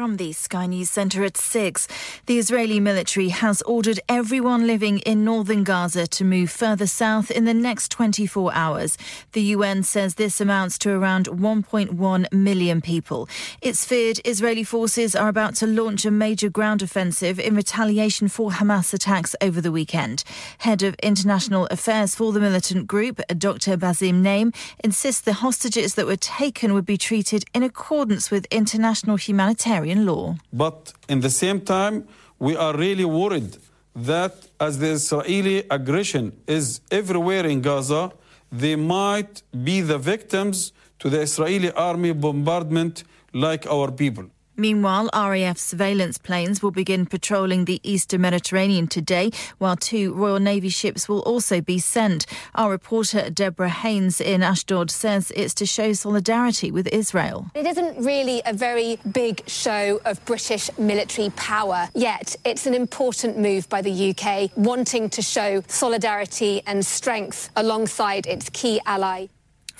From the Sky News Centre at 6, the Israeli military has ordered everyone living in northern Gaza to move further south in the next 24 hours. The UN says this amounts to around 1.1 million people. It's feared Israeli forces are about to launch a major ground offensive in retaliation for Hamas attacks over the weekend. Head of International Affairs for the militant group, Dr. Basim Naim, insists the hostages that were taken would be treated in accordance with international humanitarian law. But in the same time, we are really worried that as the Israeli aggression is everywhere in Gaza, they might be the victims to the Israeli army bombardment like our people. Meanwhile, RAF surveillance planes will begin patrolling the eastern Mediterranean today, while two Royal Navy ships will also be sent. Our reporter Deborah Haynes in Ashdod says it's to show solidarity with Israel. It isn't really a very big show of British military power, yet it's an important move by the UK, wanting to show solidarity and strength alongside its key ally.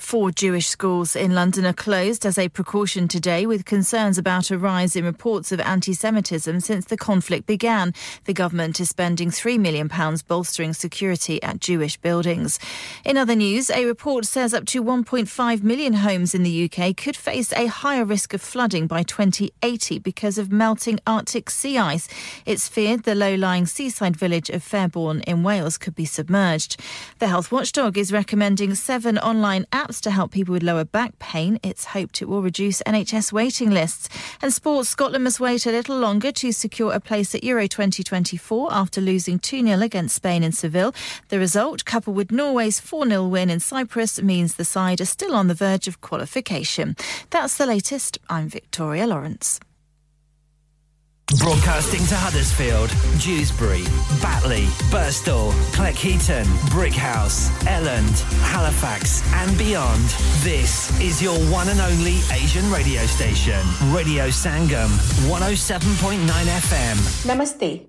Four Jewish schools in London are closed as a precaution today with concerns about a rise in reports of anti Semitism since the conflict began. The government is spending £3 million bolstering security at Jewish buildings. In other news, a report says up to 1.5 million homes in the UK could face a higher risk of flooding by 2080 because of melting Arctic sea ice. It's feared the low lying seaside village of Fairbourne in Wales could be submerged. The health watchdog is recommending seven online apps apps to help people with lower back pain. It's hoped it will reduce NHS waiting lists. And sports, Scotland must wait a little longer to secure a place at Euro 2024 after losing 2 0 against Spain in Seville. The result, coupled with Norway's 4 0 win in Cyprus, means the side are still on the verge of qualification. That's the latest. I'm Victoria Lawrence. Broadcasting to Huddersfield, Dewsbury, Batley, Burstall, Cleckheaton, Brickhouse, Elland, Halifax, and beyond. This is your one and only Asian radio station, Radio Sangam, 107.9 FM. Namaste.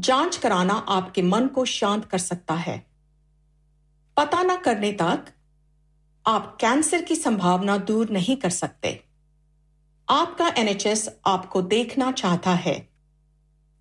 جانچ کرانا آپ کے من کو شانت کر سکتا ہے۔ پتا نہ کرنے تک آپ کینسر کی سمبھاونا دور نہیں کر سکتے۔ آپ کا این ایچ ایس آپ کو دیکھنا چاہتا ہے۔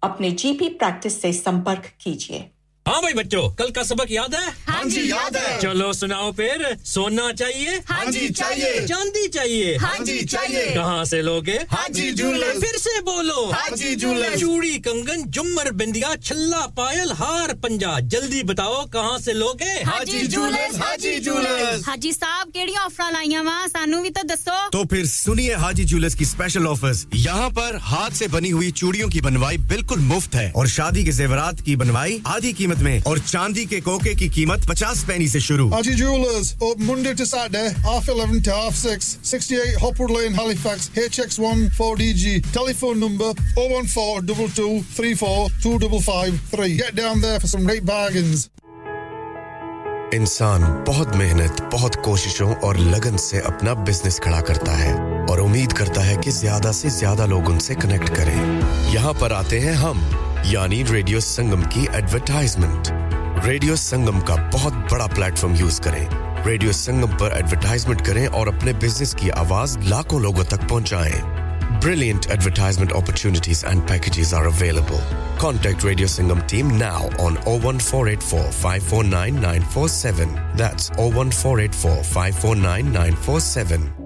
اپنے جی پی پریکٹس سے سمپرک کیجیے ہاں بھائی بچوں کل کا سبق یاد ہے ہاں جی یاد ہے چلو سناؤ پھر سونا چاہیے ہاں جی چاہیے چاندی چاہیے ہاں جی چاہیے کہاں سے لوگے ہاں جی جولر پھر سے بولو ہاں جی جولر چوڑی کنگن جمر بندیا چھلا پائل ہار پنجا جلدی بتاؤ کہاں سے لوگے ہاں جی جولر ہاں جی جولر حاجی صاحب کیڑی آفر لائی وا سانو بھی تو دسو تو پھر سنیے حاجی جولرز کی اسپیشل آفرز یہاں پر ہاتھ سے بنی ہوئی چوڑیوں کی بنوائی بالکل مفت ہے اور شادی کے زیورات کی بنوائی آدھی قیمت قیمت میں اور چاندی کے کوکے کی قیمت پچاس پینی سے شروع Aji Jewelers, open Monday to Saturday, half 11 to half 6, 68 Hopwood Lane, Halifax, HX1 4DG. Telephone number 014 22 34 2553. Get down there for some great bargains. انسان بہت محنت بہت کوششوں اور لگن سے اپنا بزنس کھڑا کرتا ہے اور امید کرتا ہے کہ زیادہ سے زیادہ لوگ ان سے کنیکٹ کریں یہاں پر آتے ہیں ہم یعنی ریڈیو سنگم کی ایڈورٹائزمنٹ ریڈیو سنگم کا بہت بڑا پلیٹ فارم یوز کریں۔ ریڈیو سنگم پر ایڈورٹائزمنٹ کریں اور اپنے بزنس کی آواز لاکھوں لوگوں تک پہنچائیں۔ Brilliant advertisement opportunities and packages are available contact radio Sangam team now on O one four eight four five four nine nine four seven O one four eight four five four nine nine four seven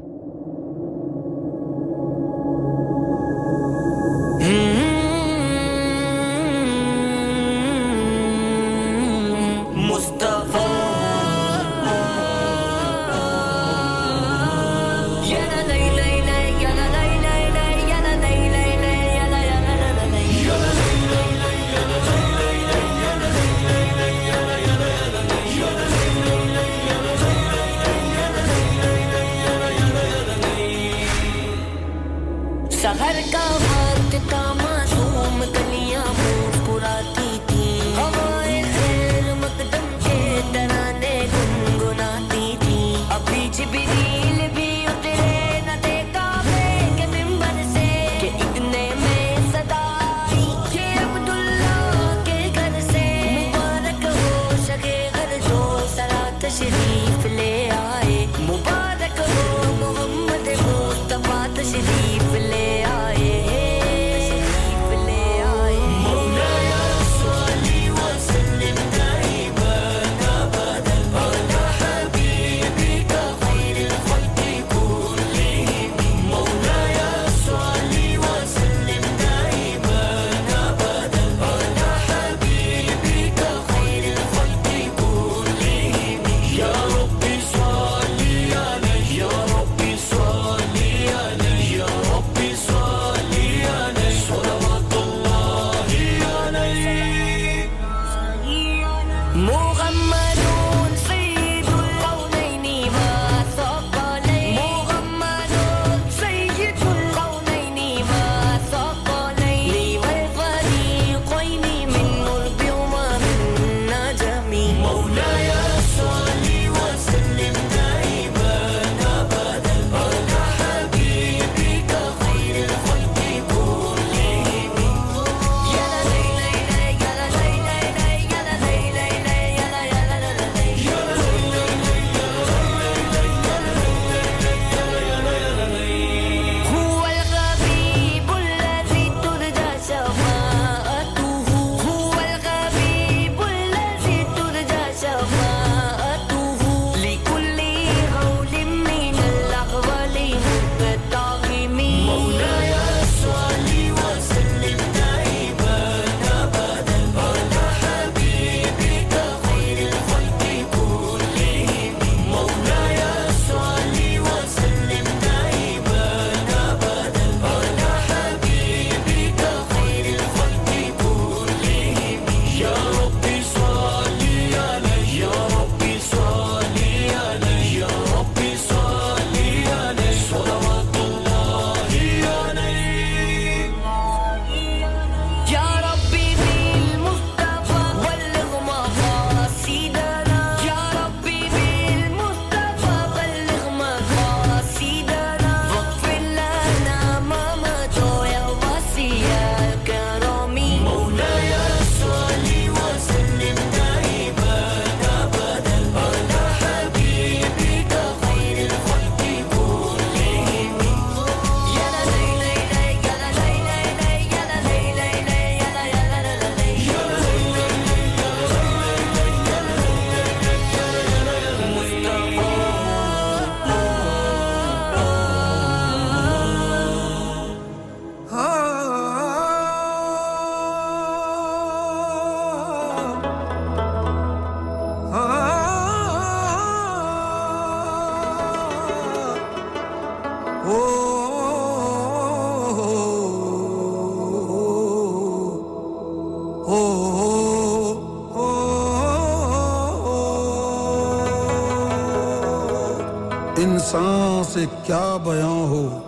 کیا بیان ہو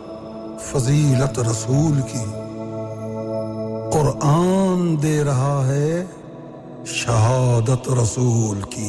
فضیلت رسول کی؟ قرآن دے رہا ہے شہادت رسول کی۔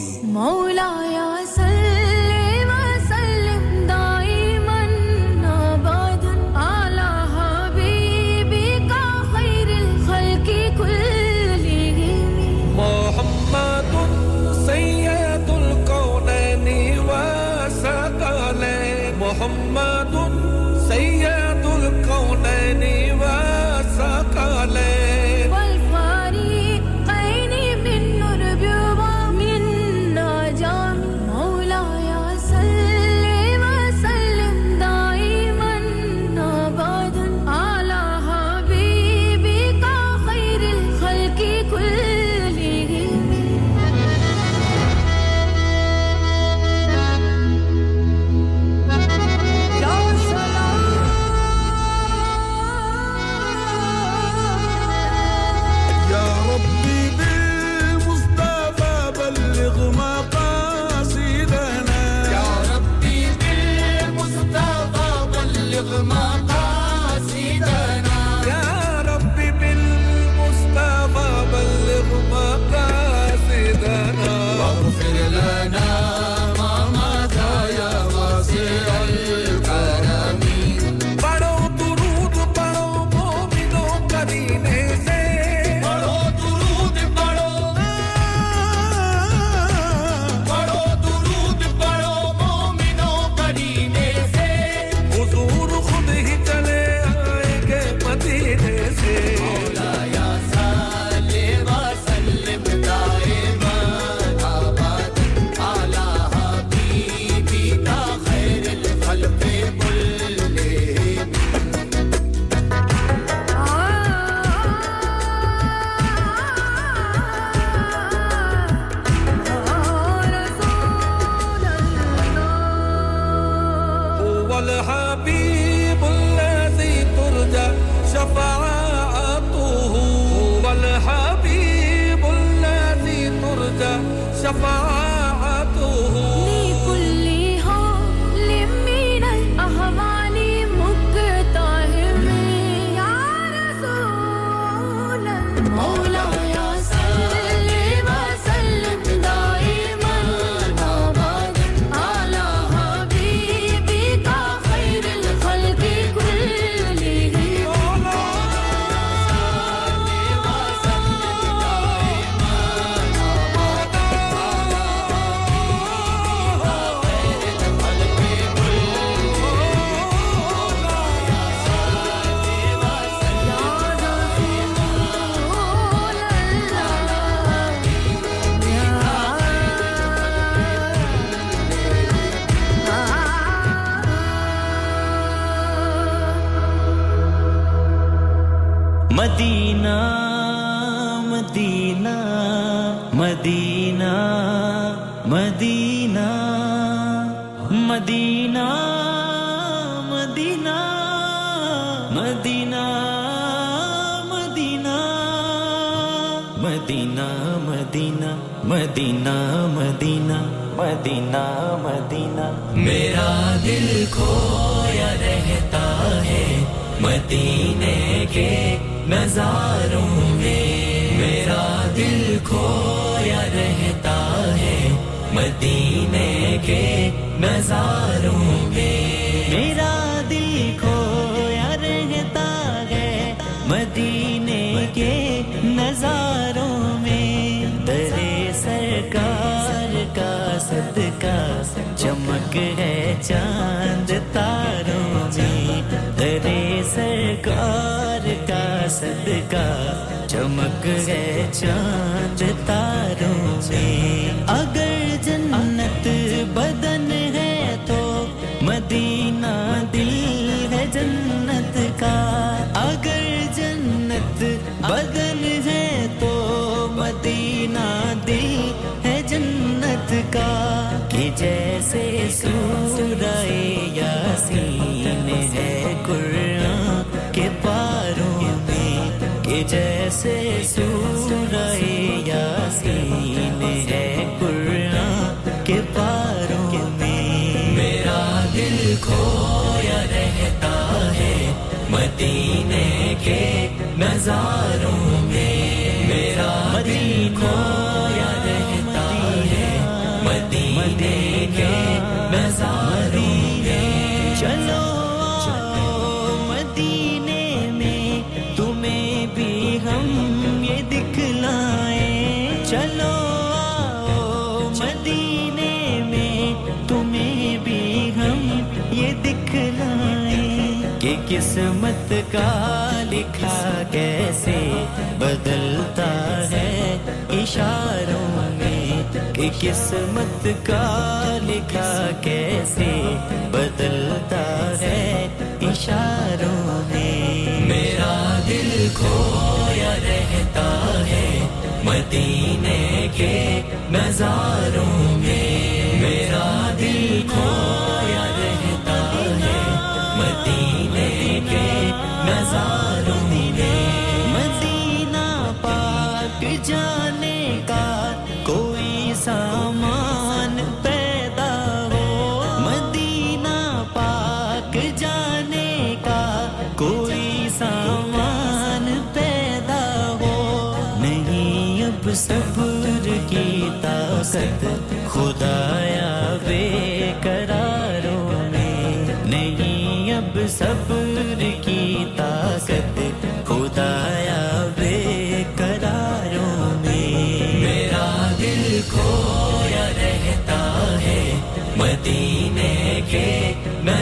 جیسے سورہ یاسین ہے قرآن کے پاروں میں، کہ جیسے سورہ یاسین ہے قرآن کے پاروں میں۔ میرا دل کھویا رہتا ہے مدینے کے نظاروں میں قسمت کا لکھا کیسے بدلتا ہے اشاروں میں کہ قسمت کا لکھا کیسے بدلتا ہے اشاروں میں میرا دل کھویا رہتا ہے مدینے کے نظاروں میں مدینہ پاک جانے کا کوئی سامان پیدا ہو۔ مدینہ پاک جانے کا کوئی سامان پیدا ہو۔ نہیں، اب صبر کی طاقت خدایا بے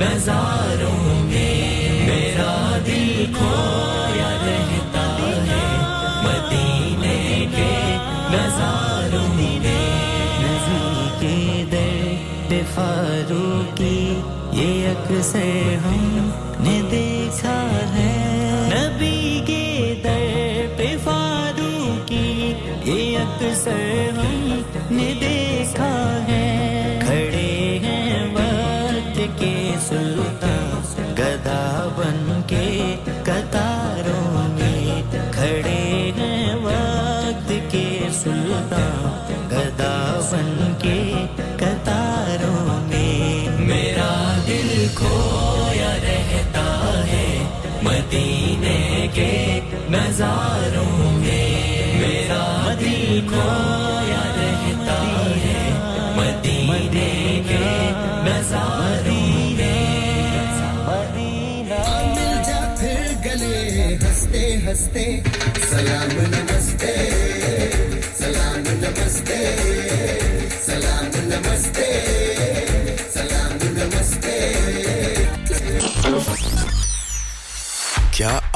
مزاروں میں میرا دل کھویا رہتا ہے۔ مدینے کے نظاروں میں نزدیک در فاروقی یہ اکثر ہم نے دیکھ گدا بن کے قطاروں میں کھڑے ہیں وقت کے سلطان۔ گدا بن کے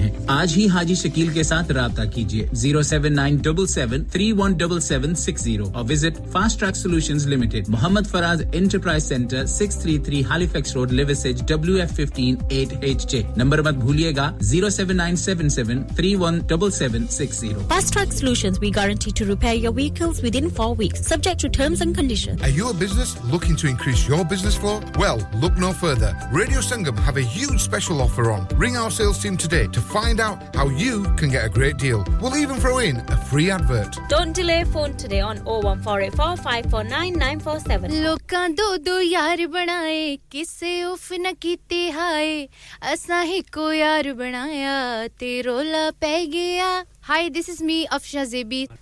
ہیں۔ آج ہی حاجی شکیل کے ساتھ رابطہ کیجیے۔ Zero seven nine double seven three one double seven six zero اور visit fast track solution limited. Muhammad Faraz enterprise centre six three three Halifax road Liversedge W F fifteen eight H J number مت بھولیے گا۔ Zero seven nine seven seven three one double seven six zero. Fast track solution we guarantee to repair your vehicles within four weeks subject to terms and condition Are you a business looking to increase your business flow? Well, look no further. Radio Sangam have a huge special offer on. Ring our sales team today to to find out how you can get a great deal. We'll even throw in a free advert. Don't delay phone today on 01484 549 947. ਲੋਕਾਂ ਦੋ ਦੋ ਯਾਰ ਬਣਾਏ ਕਿਸੇ ਉਫ ਨਾ ਕੀਤੀ ਹਾਏ ਅਸਾਂ ਹੀ ਕੋ ਯਾਰ ਬਣਾਇਆ ਤੇ ਰੋਲਾ ਪੈ ਗਿਆ hi this is me Afsha JB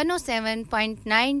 107.9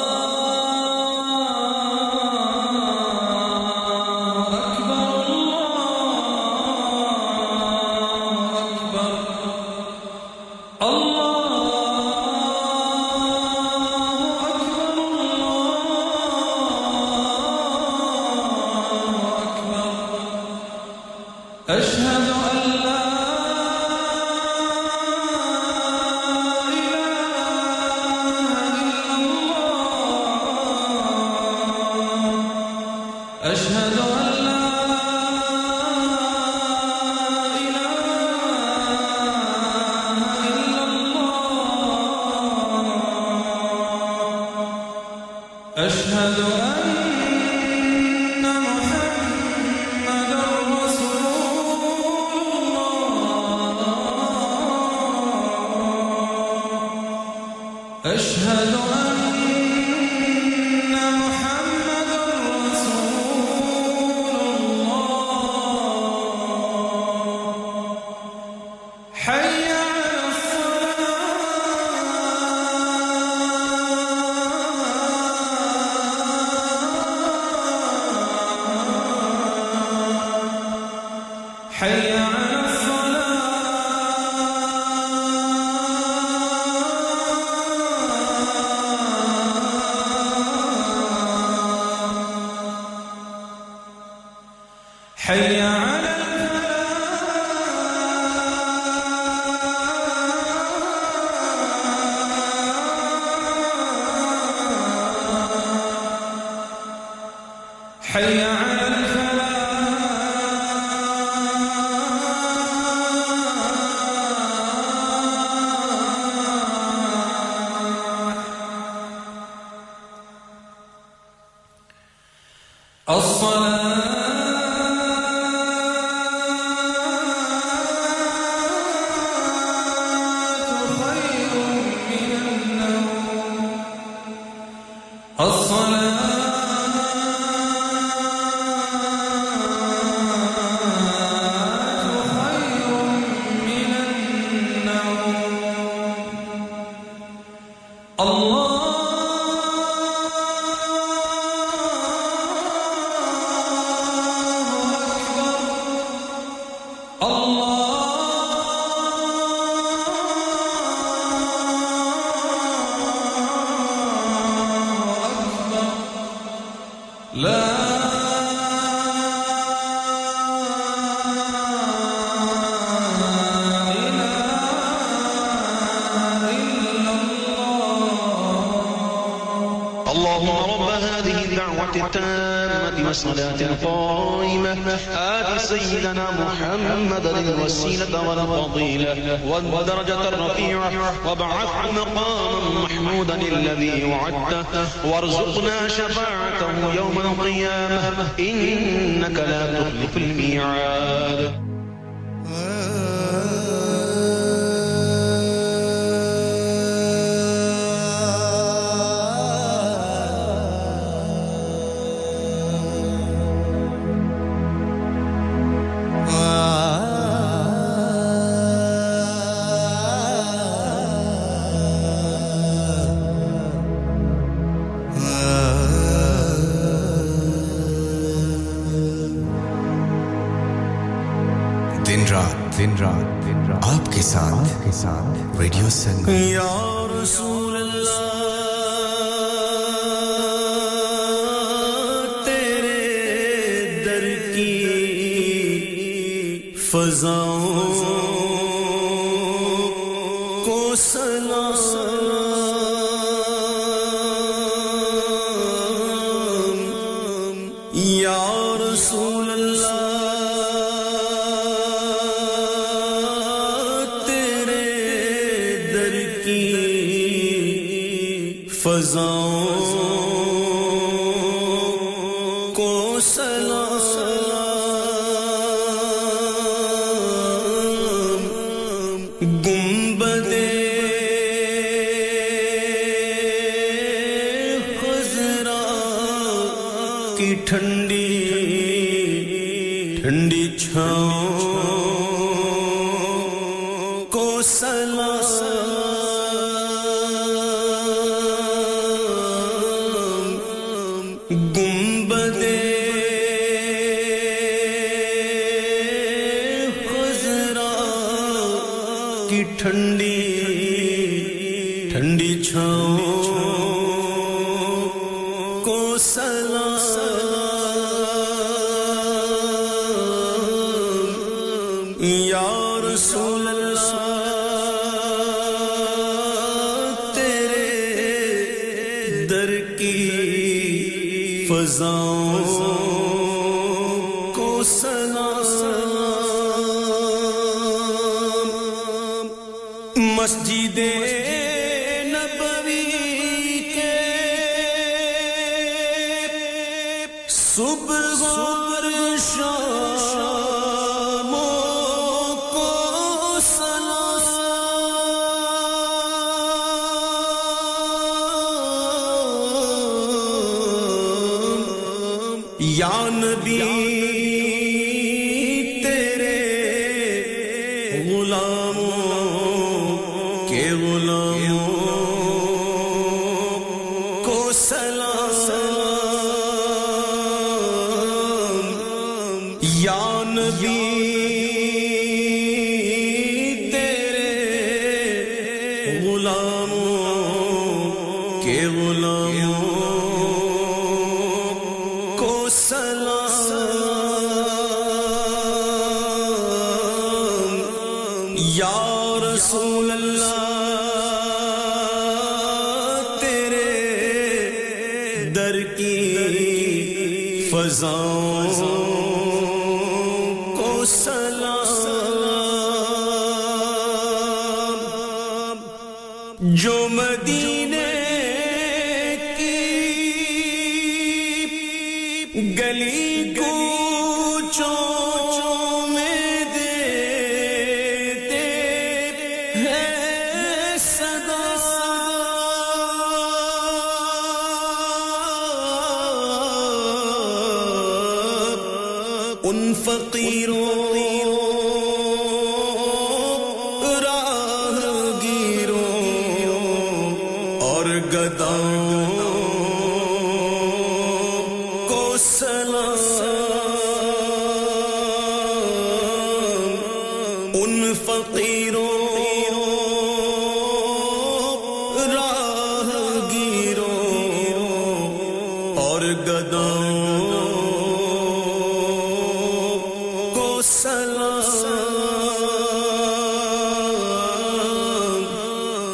وسلم الصلاة وارزقنا شفاعته يوم القيامة. إنك لا تخلف الميعاد. سنگ۔ یا رسول اللہ تیرے در کی فضاؤں کو سن یا نبی.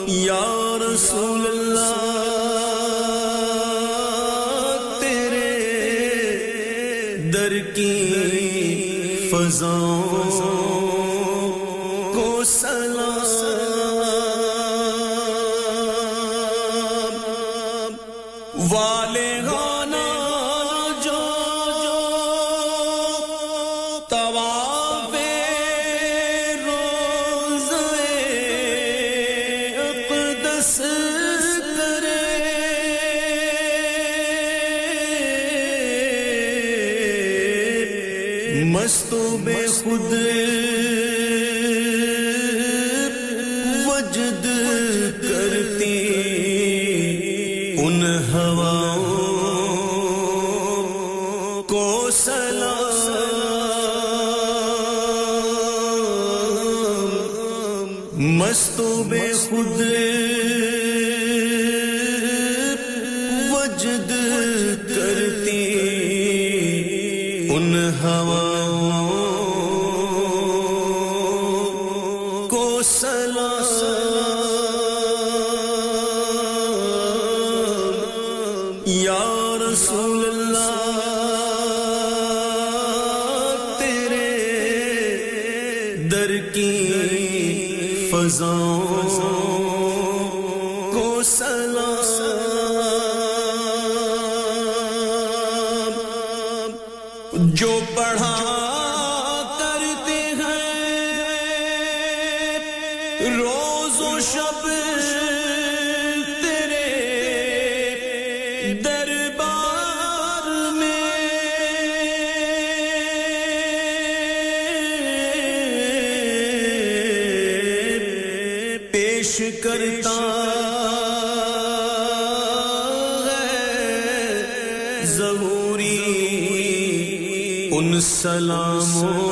یا رسول اللہ تیرے در کی فضاؤں ان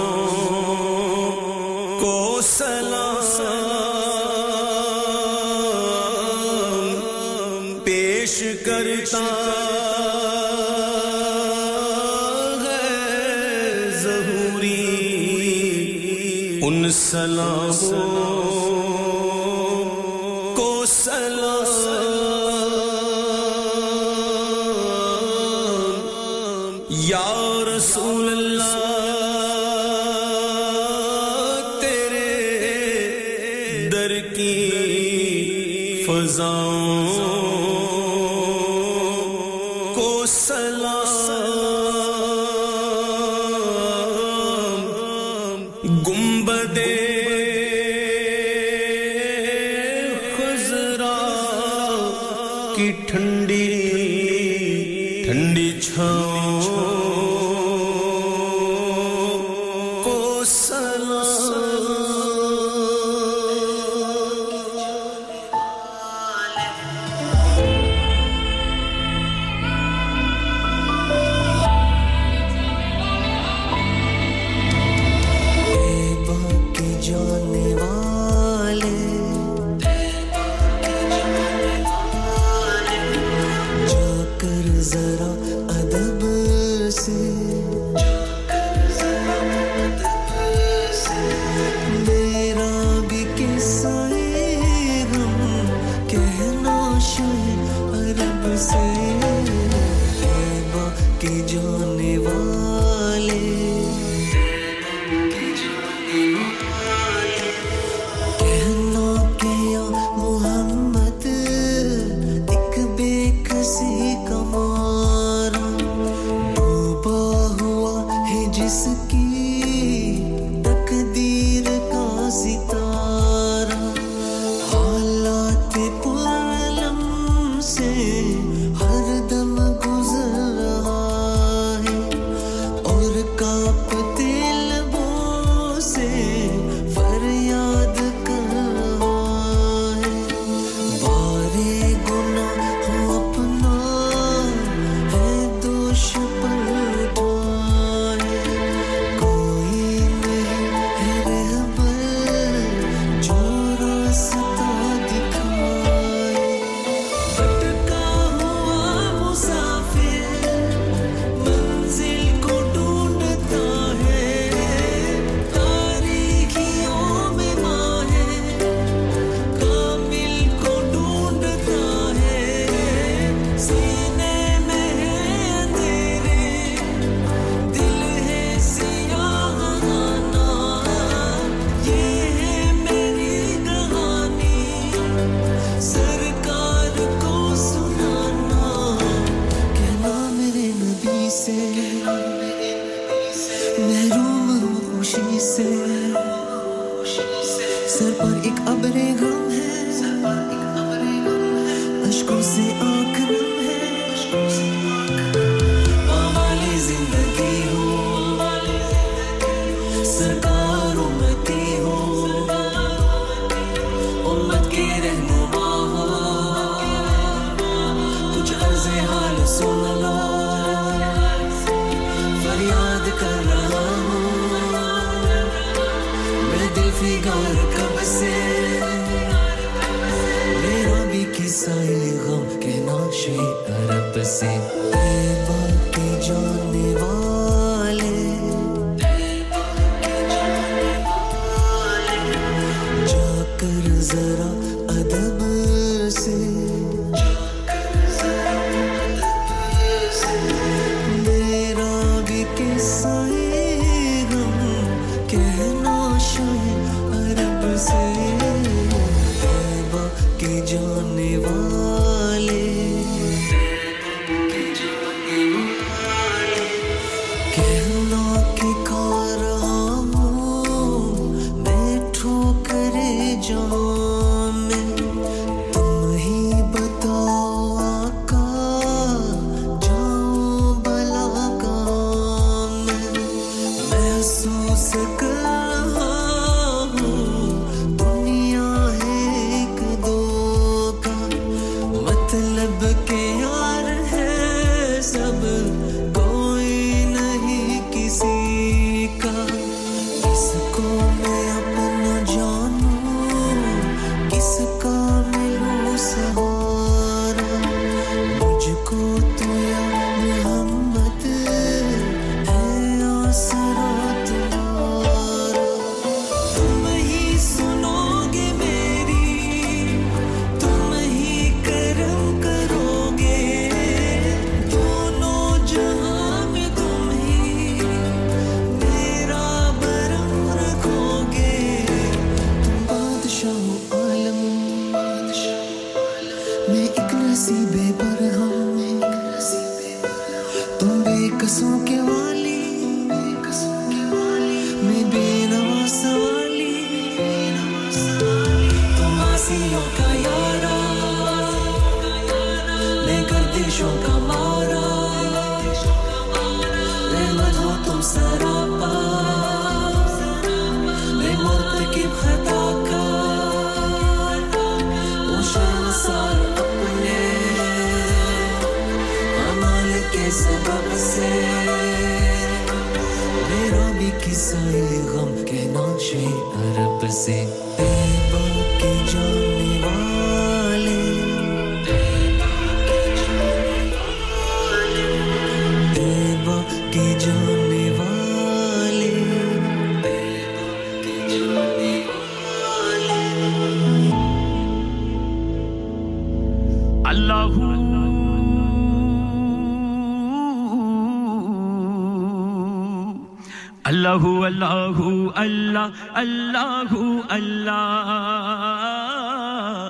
اللہ اللہ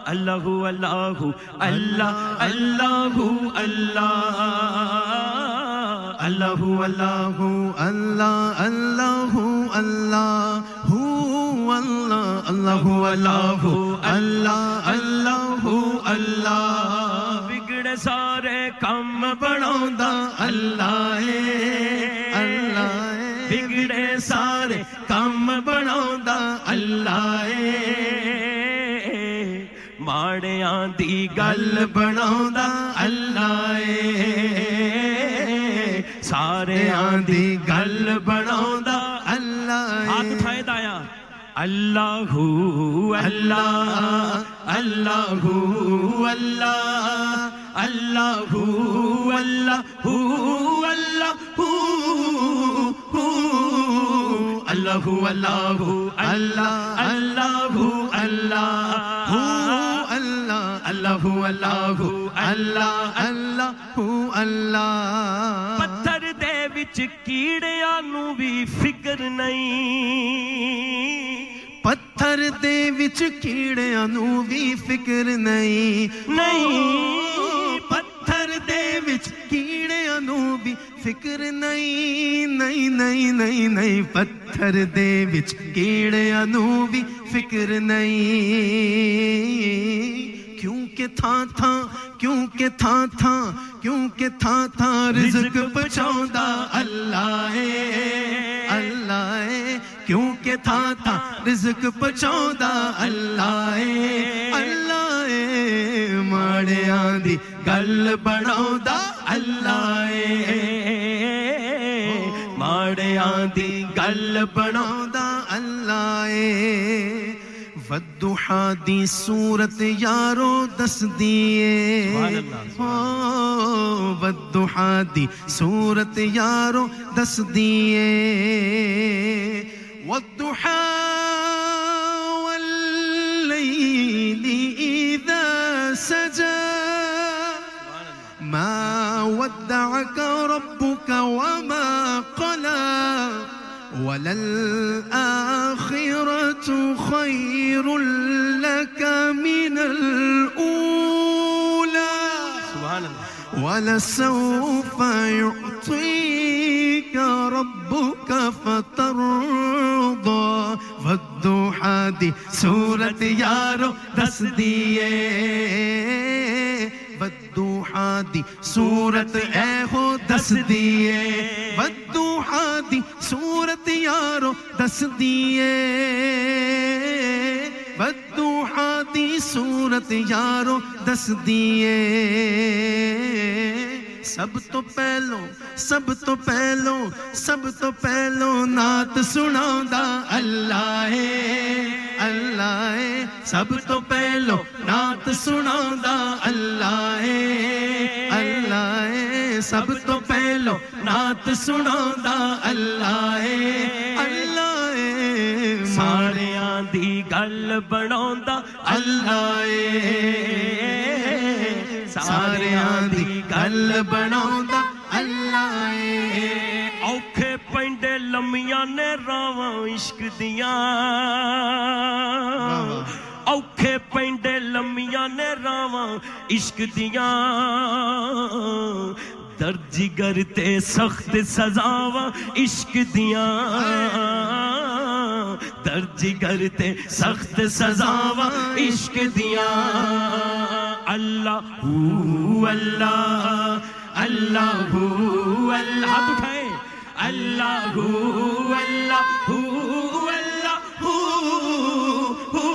اللہ اللہ اللہ اللہ اللہ اللہ اللہ اللہ اللہ اللہ اللہ اللہ اللہ اللہ اللہ بگڑ سارے کم بنا اللہ اللہ بگڑے سارے بنا اللہ ماڑیاں دی گل بنا اللہ سارے دی گل بنا اللہ ہاتھ اٹھائے دایا اللہ اللہ اللہ اللہ اللہ اللہ الله الله الله ال الله الله اهه الله الله ال ال اهو الا الا الا الله پٿر ڪڙ به فڪر نئي پٿر تي بچ ڪيڊو به فڪر نئي نئي پٿر کیڑیاں نو بھی فکر نہیں نہیں نہیں نہیں نہیں پتھر دے وچ کیڑیاں نو بھی فکر نہیں کیوں کہ تھا تھا کیوں کہ تھا تھا کیوں کہ تھا تھا، رزق پچھوندا اللہ ہے اللہ ہے۔ کیوں کہ تھا تھا، رزق پچھوندا اللہ ہے اللہ ہے۔ ماڑیاں دی گل بڑھوندا اللہ ہے۔ ماڑیاں دی گل بڑھوندا اللہ ہے۔ والضحى دي سورة يا رو دس دي والضحى آه، دي سورة يا رو دس دي والضحى والليل إذا سجى. ما ودعك ربك وما قلى. وللآخرة خير لك من الأولى. سبحان الله. ولسوف يعطيك ربك فترضى. والضحى دي سورة يارو دس دی صورت اے ہو دس دیے ودوحا دی صورت یارو دس دیے ودوحا دی صورت یارو دس دیے سب تو پہلو سب تو پہلو، سب تو پہلو نعت سناؤں اللہ ہے اللہ ہے۔ سب تو پہلو نعت سناؤں اللہ ہے اللہ ہے۔ سب تو پہلو نعت سناؤں اللہ ہے اللہ ہے۔ ساریاں دی گل بناؤں اللہ ہے۔ ساریاں دی گل بناؤں اوکھے پینڈے لمیاں نے راواں عشق دیاں اوکھے پینڈے لمیاں نے راواں عشق دیاں درد جگر تے سخت سزاواں عشق دیاں درد جگر تے سخت سزاواں عشق دیاں اللہ اللہ اللہ ہو اللہ ہاتھ اٹھائیں اللہ ہو اللہ ہو اللہ ہو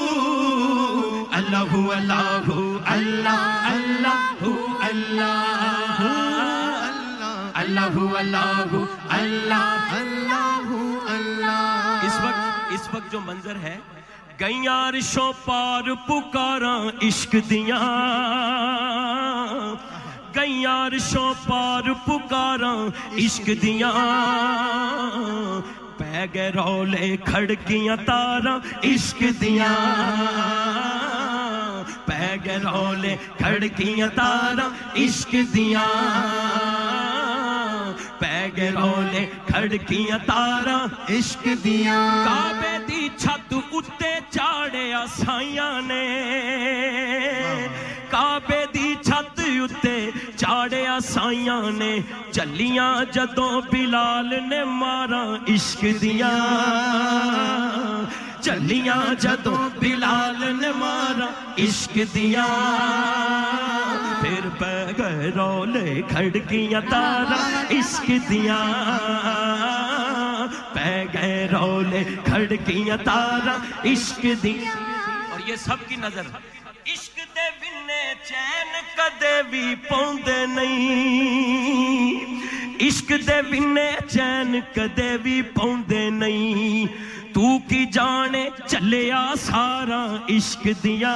اللہ ہو اللہ ہو اللہ اللہ ہو اللہ اللہ ہو اللہ ہو اللہ اللہ ہو اللہ اس وقت اس وقت جو منظر ہے گئیاں عرشوں پار پکاراں عشق دیاں کئی عرشوں پار پکاراں عشق دیاں پہ گئے رولے کھڑکیاں تاراں عشق دیاں پہ گئے رولے کھڑکیاں تاراں عشق دیاں پہ گئے رولے کھڑکیاں تاراں عشق دیاں کعبے دی چھت اتے چاڑے آسائیاں نے کعبے دی چھت اتے سائیاں نے چلیاں جدوں بلال نے مارا عشق دیا۔ چلیاں جدوں بلال نے مارا عشق دیا۔ پھر پہ گئے رولے کھڑکیاں تارا عشق دیا۔ پہ گئے رولے کھڑکیاں تارا عشق دیا۔ اور یہ سب کی نظر۔ ہے کدے بنے چین کدے بھی پوندے نہیں عشق دے بنے چین کدے بھی پوندے نہیں تو کی جانے چلیا سارا عشق دیا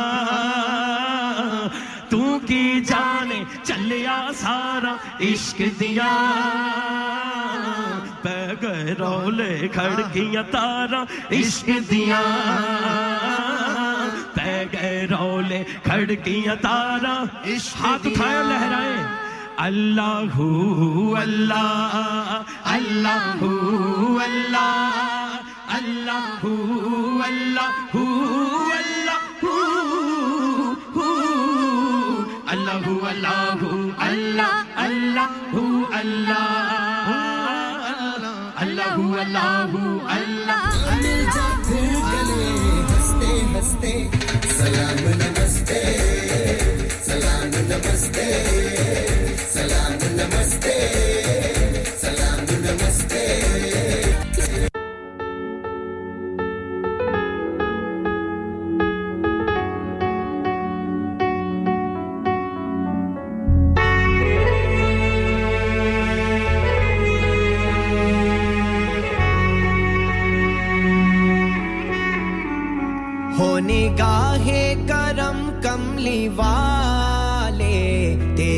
تو کی جانے چلیا سارا عشق دیا پہ گئے رولے کھڑ گیا تارا عشق دیا کھڑکیاں تارا ہاتھ اٹھائے لہرائیں اللہ اللہ اللہ اللہ اللہ اللہ اللہ اللہ اللہ اللہ اللہ اللہ اللہ اللہ ہنستے ہنستے سلام Hey.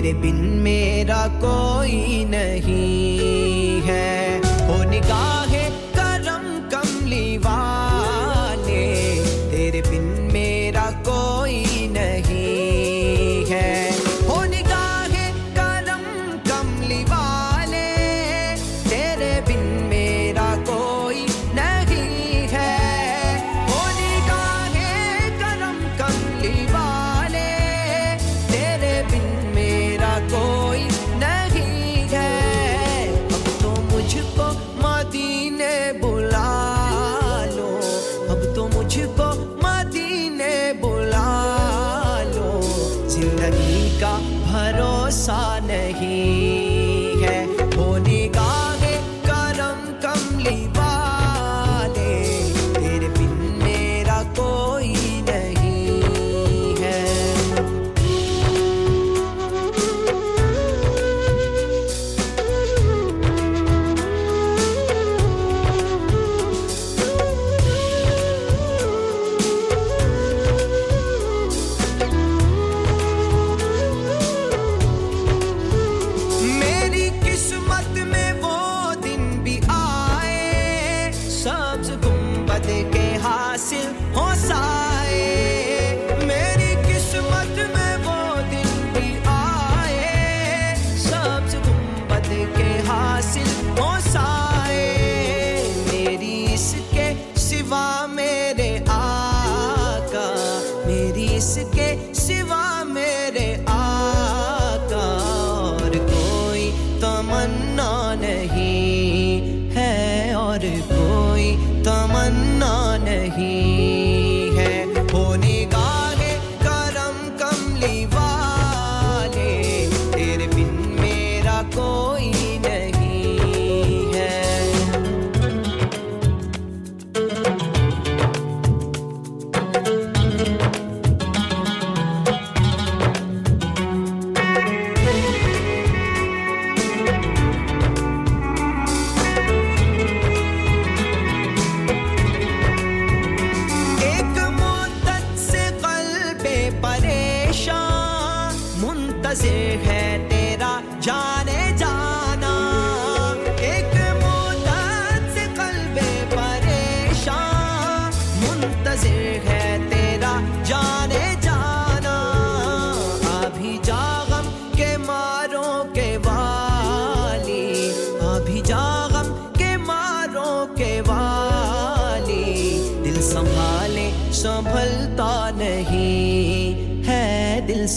میرے بن میرا کوئی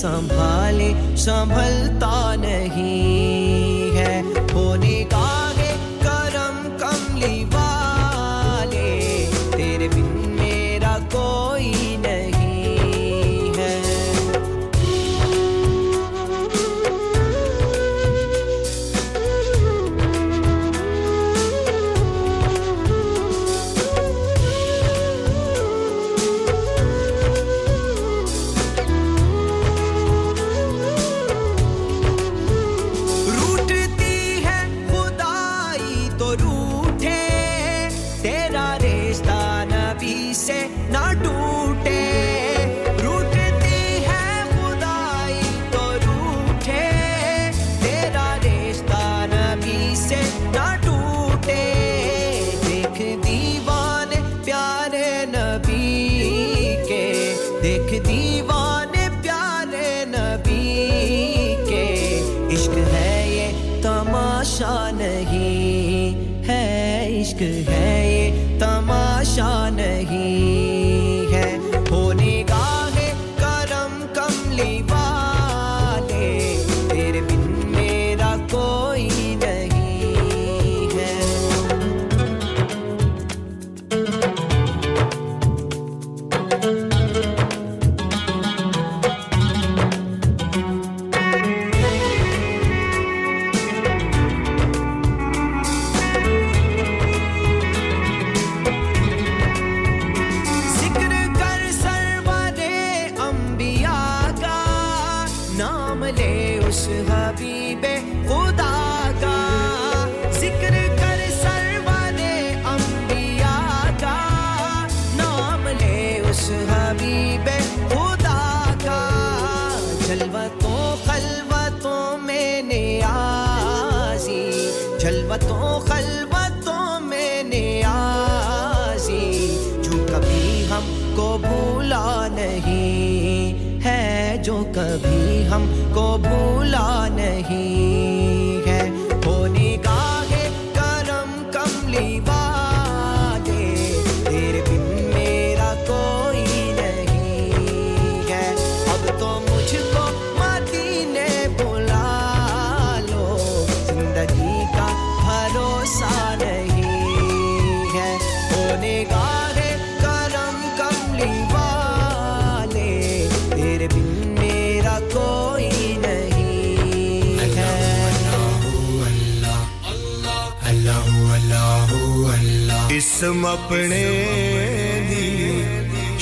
سنبھالے سنبھلتا نہیں۔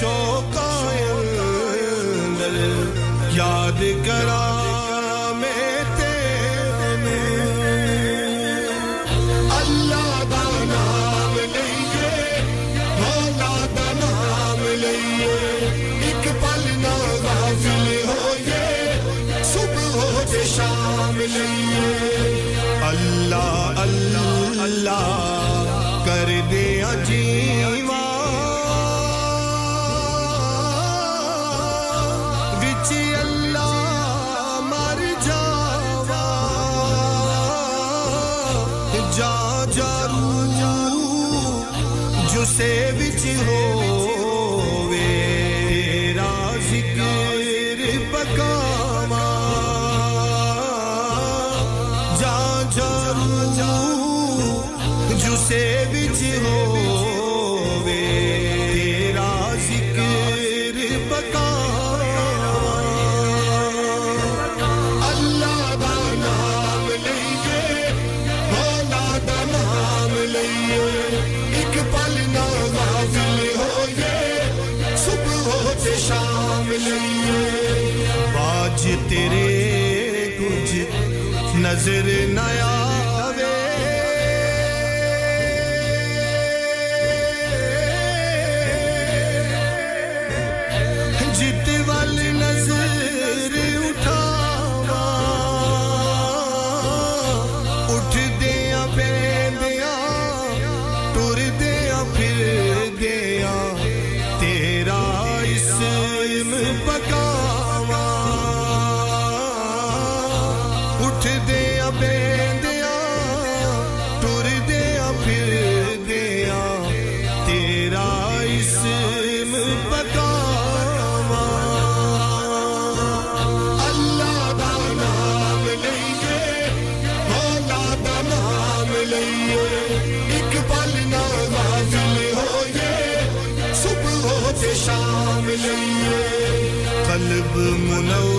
شوق یاد کرا۔ know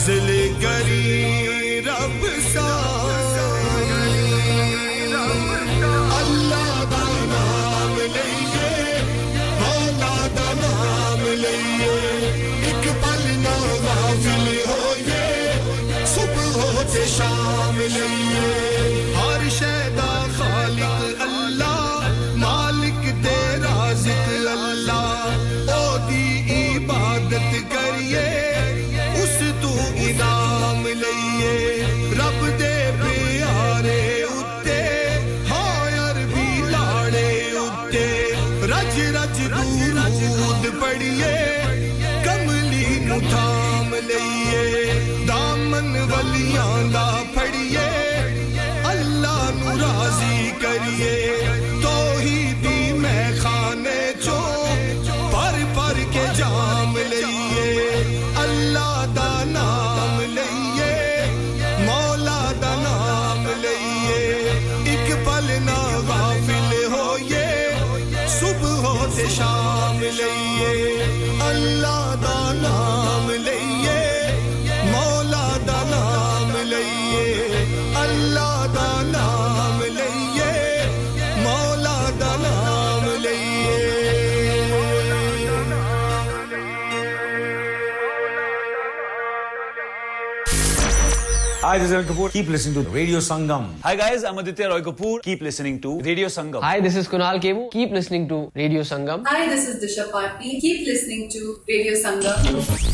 Brazilian. Hi, this is Anil Kapoor. Keep listening to Radio Sangam. Hi, guys. I'm Aditya Roy Kapoor. Keep listening to Radio Sangam. Hi, this is Kunal Kevu. Keep listening to Radio Sangam. Hi, this is Disha Patni. Keep listening to Radio Sangam.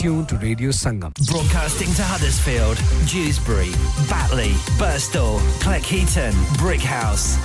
Tuned to Radio Sangam. Broadcasting to Huddersfield, Dewsbury, Batley, Burstall, Cleckheaton, Brickhouse,